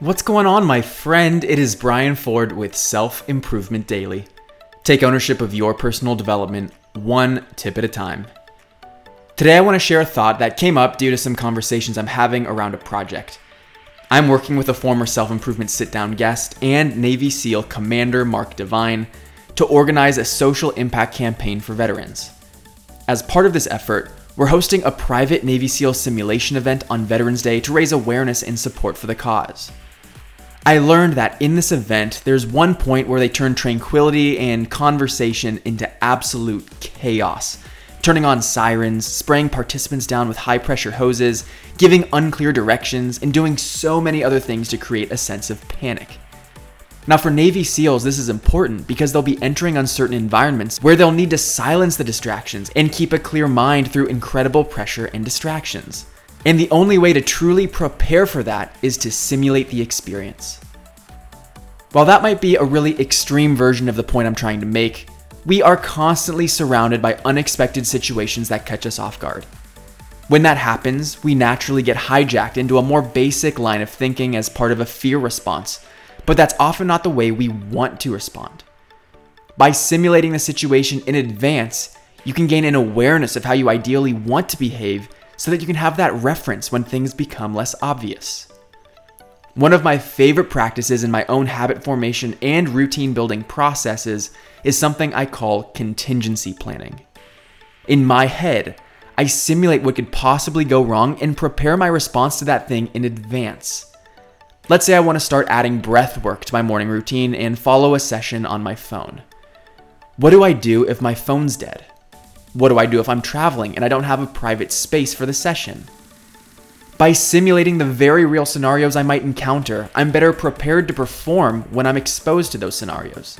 What's going on, my friend? It is Brian Ford with Self Improvement Daily. Take ownership of your personal development one tip at a time. Today, I want to share a thought that came up due to some conversations I'm having around a project. I'm working with a former self improvement sit down guest and Navy SEAL Commander Mark Divine to organize a social impact campaign for veterans. As part of this effort, we're hosting a private Navy SEAL simulation event on Veterans Day to raise awareness and support for the cause. I learned that in this event, there's one point where they turn tranquility and conversation into absolute chaos, turning on sirens, spraying participants down with high pressure hoses, giving unclear directions, and doing so many other things to create a sense of panic. Now, for Navy SEALs, this is important because they'll be entering uncertain environments where they'll need to silence the distractions and keep a clear mind through incredible pressure and distractions. And the only way to truly prepare for that is to simulate the experience. While that might be a really extreme version of the point I'm trying to make, we are constantly surrounded by unexpected situations that catch us off guard. When that happens, we naturally get hijacked into a more basic line of thinking as part of a fear response, but that's often not the way we want to respond. By simulating the situation in advance, you can gain an awareness of how you ideally want to behave so that you can have that reference when things become less obvious. One of my favorite practices in my own habit formation and routine building processes is something I call contingency planning. In my head, I simulate what could possibly go wrong and prepare my response to that thing in advance. Let's say I want to start adding breath work to my morning routine and follow a session on my phone. What do I do if my phone's dead? What do I do if I'm traveling and I don't have a private space for the session? By simulating the very real scenarios I might encounter, I'm better prepared to perform when I'm exposed to those scenarios.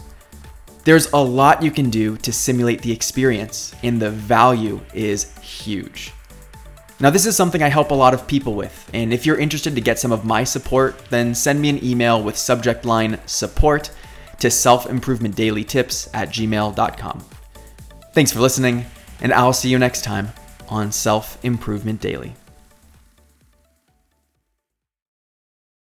There's a lot you can do to simulate the experience, and the value is huge. Now, this is something I help a lot of people with, and if you're interested to get some of my support, then send me an email with subject line support to selfimprovementdailytips at gmail.com. Thanks for listening and I'll see you next time on Self Improvement Daily.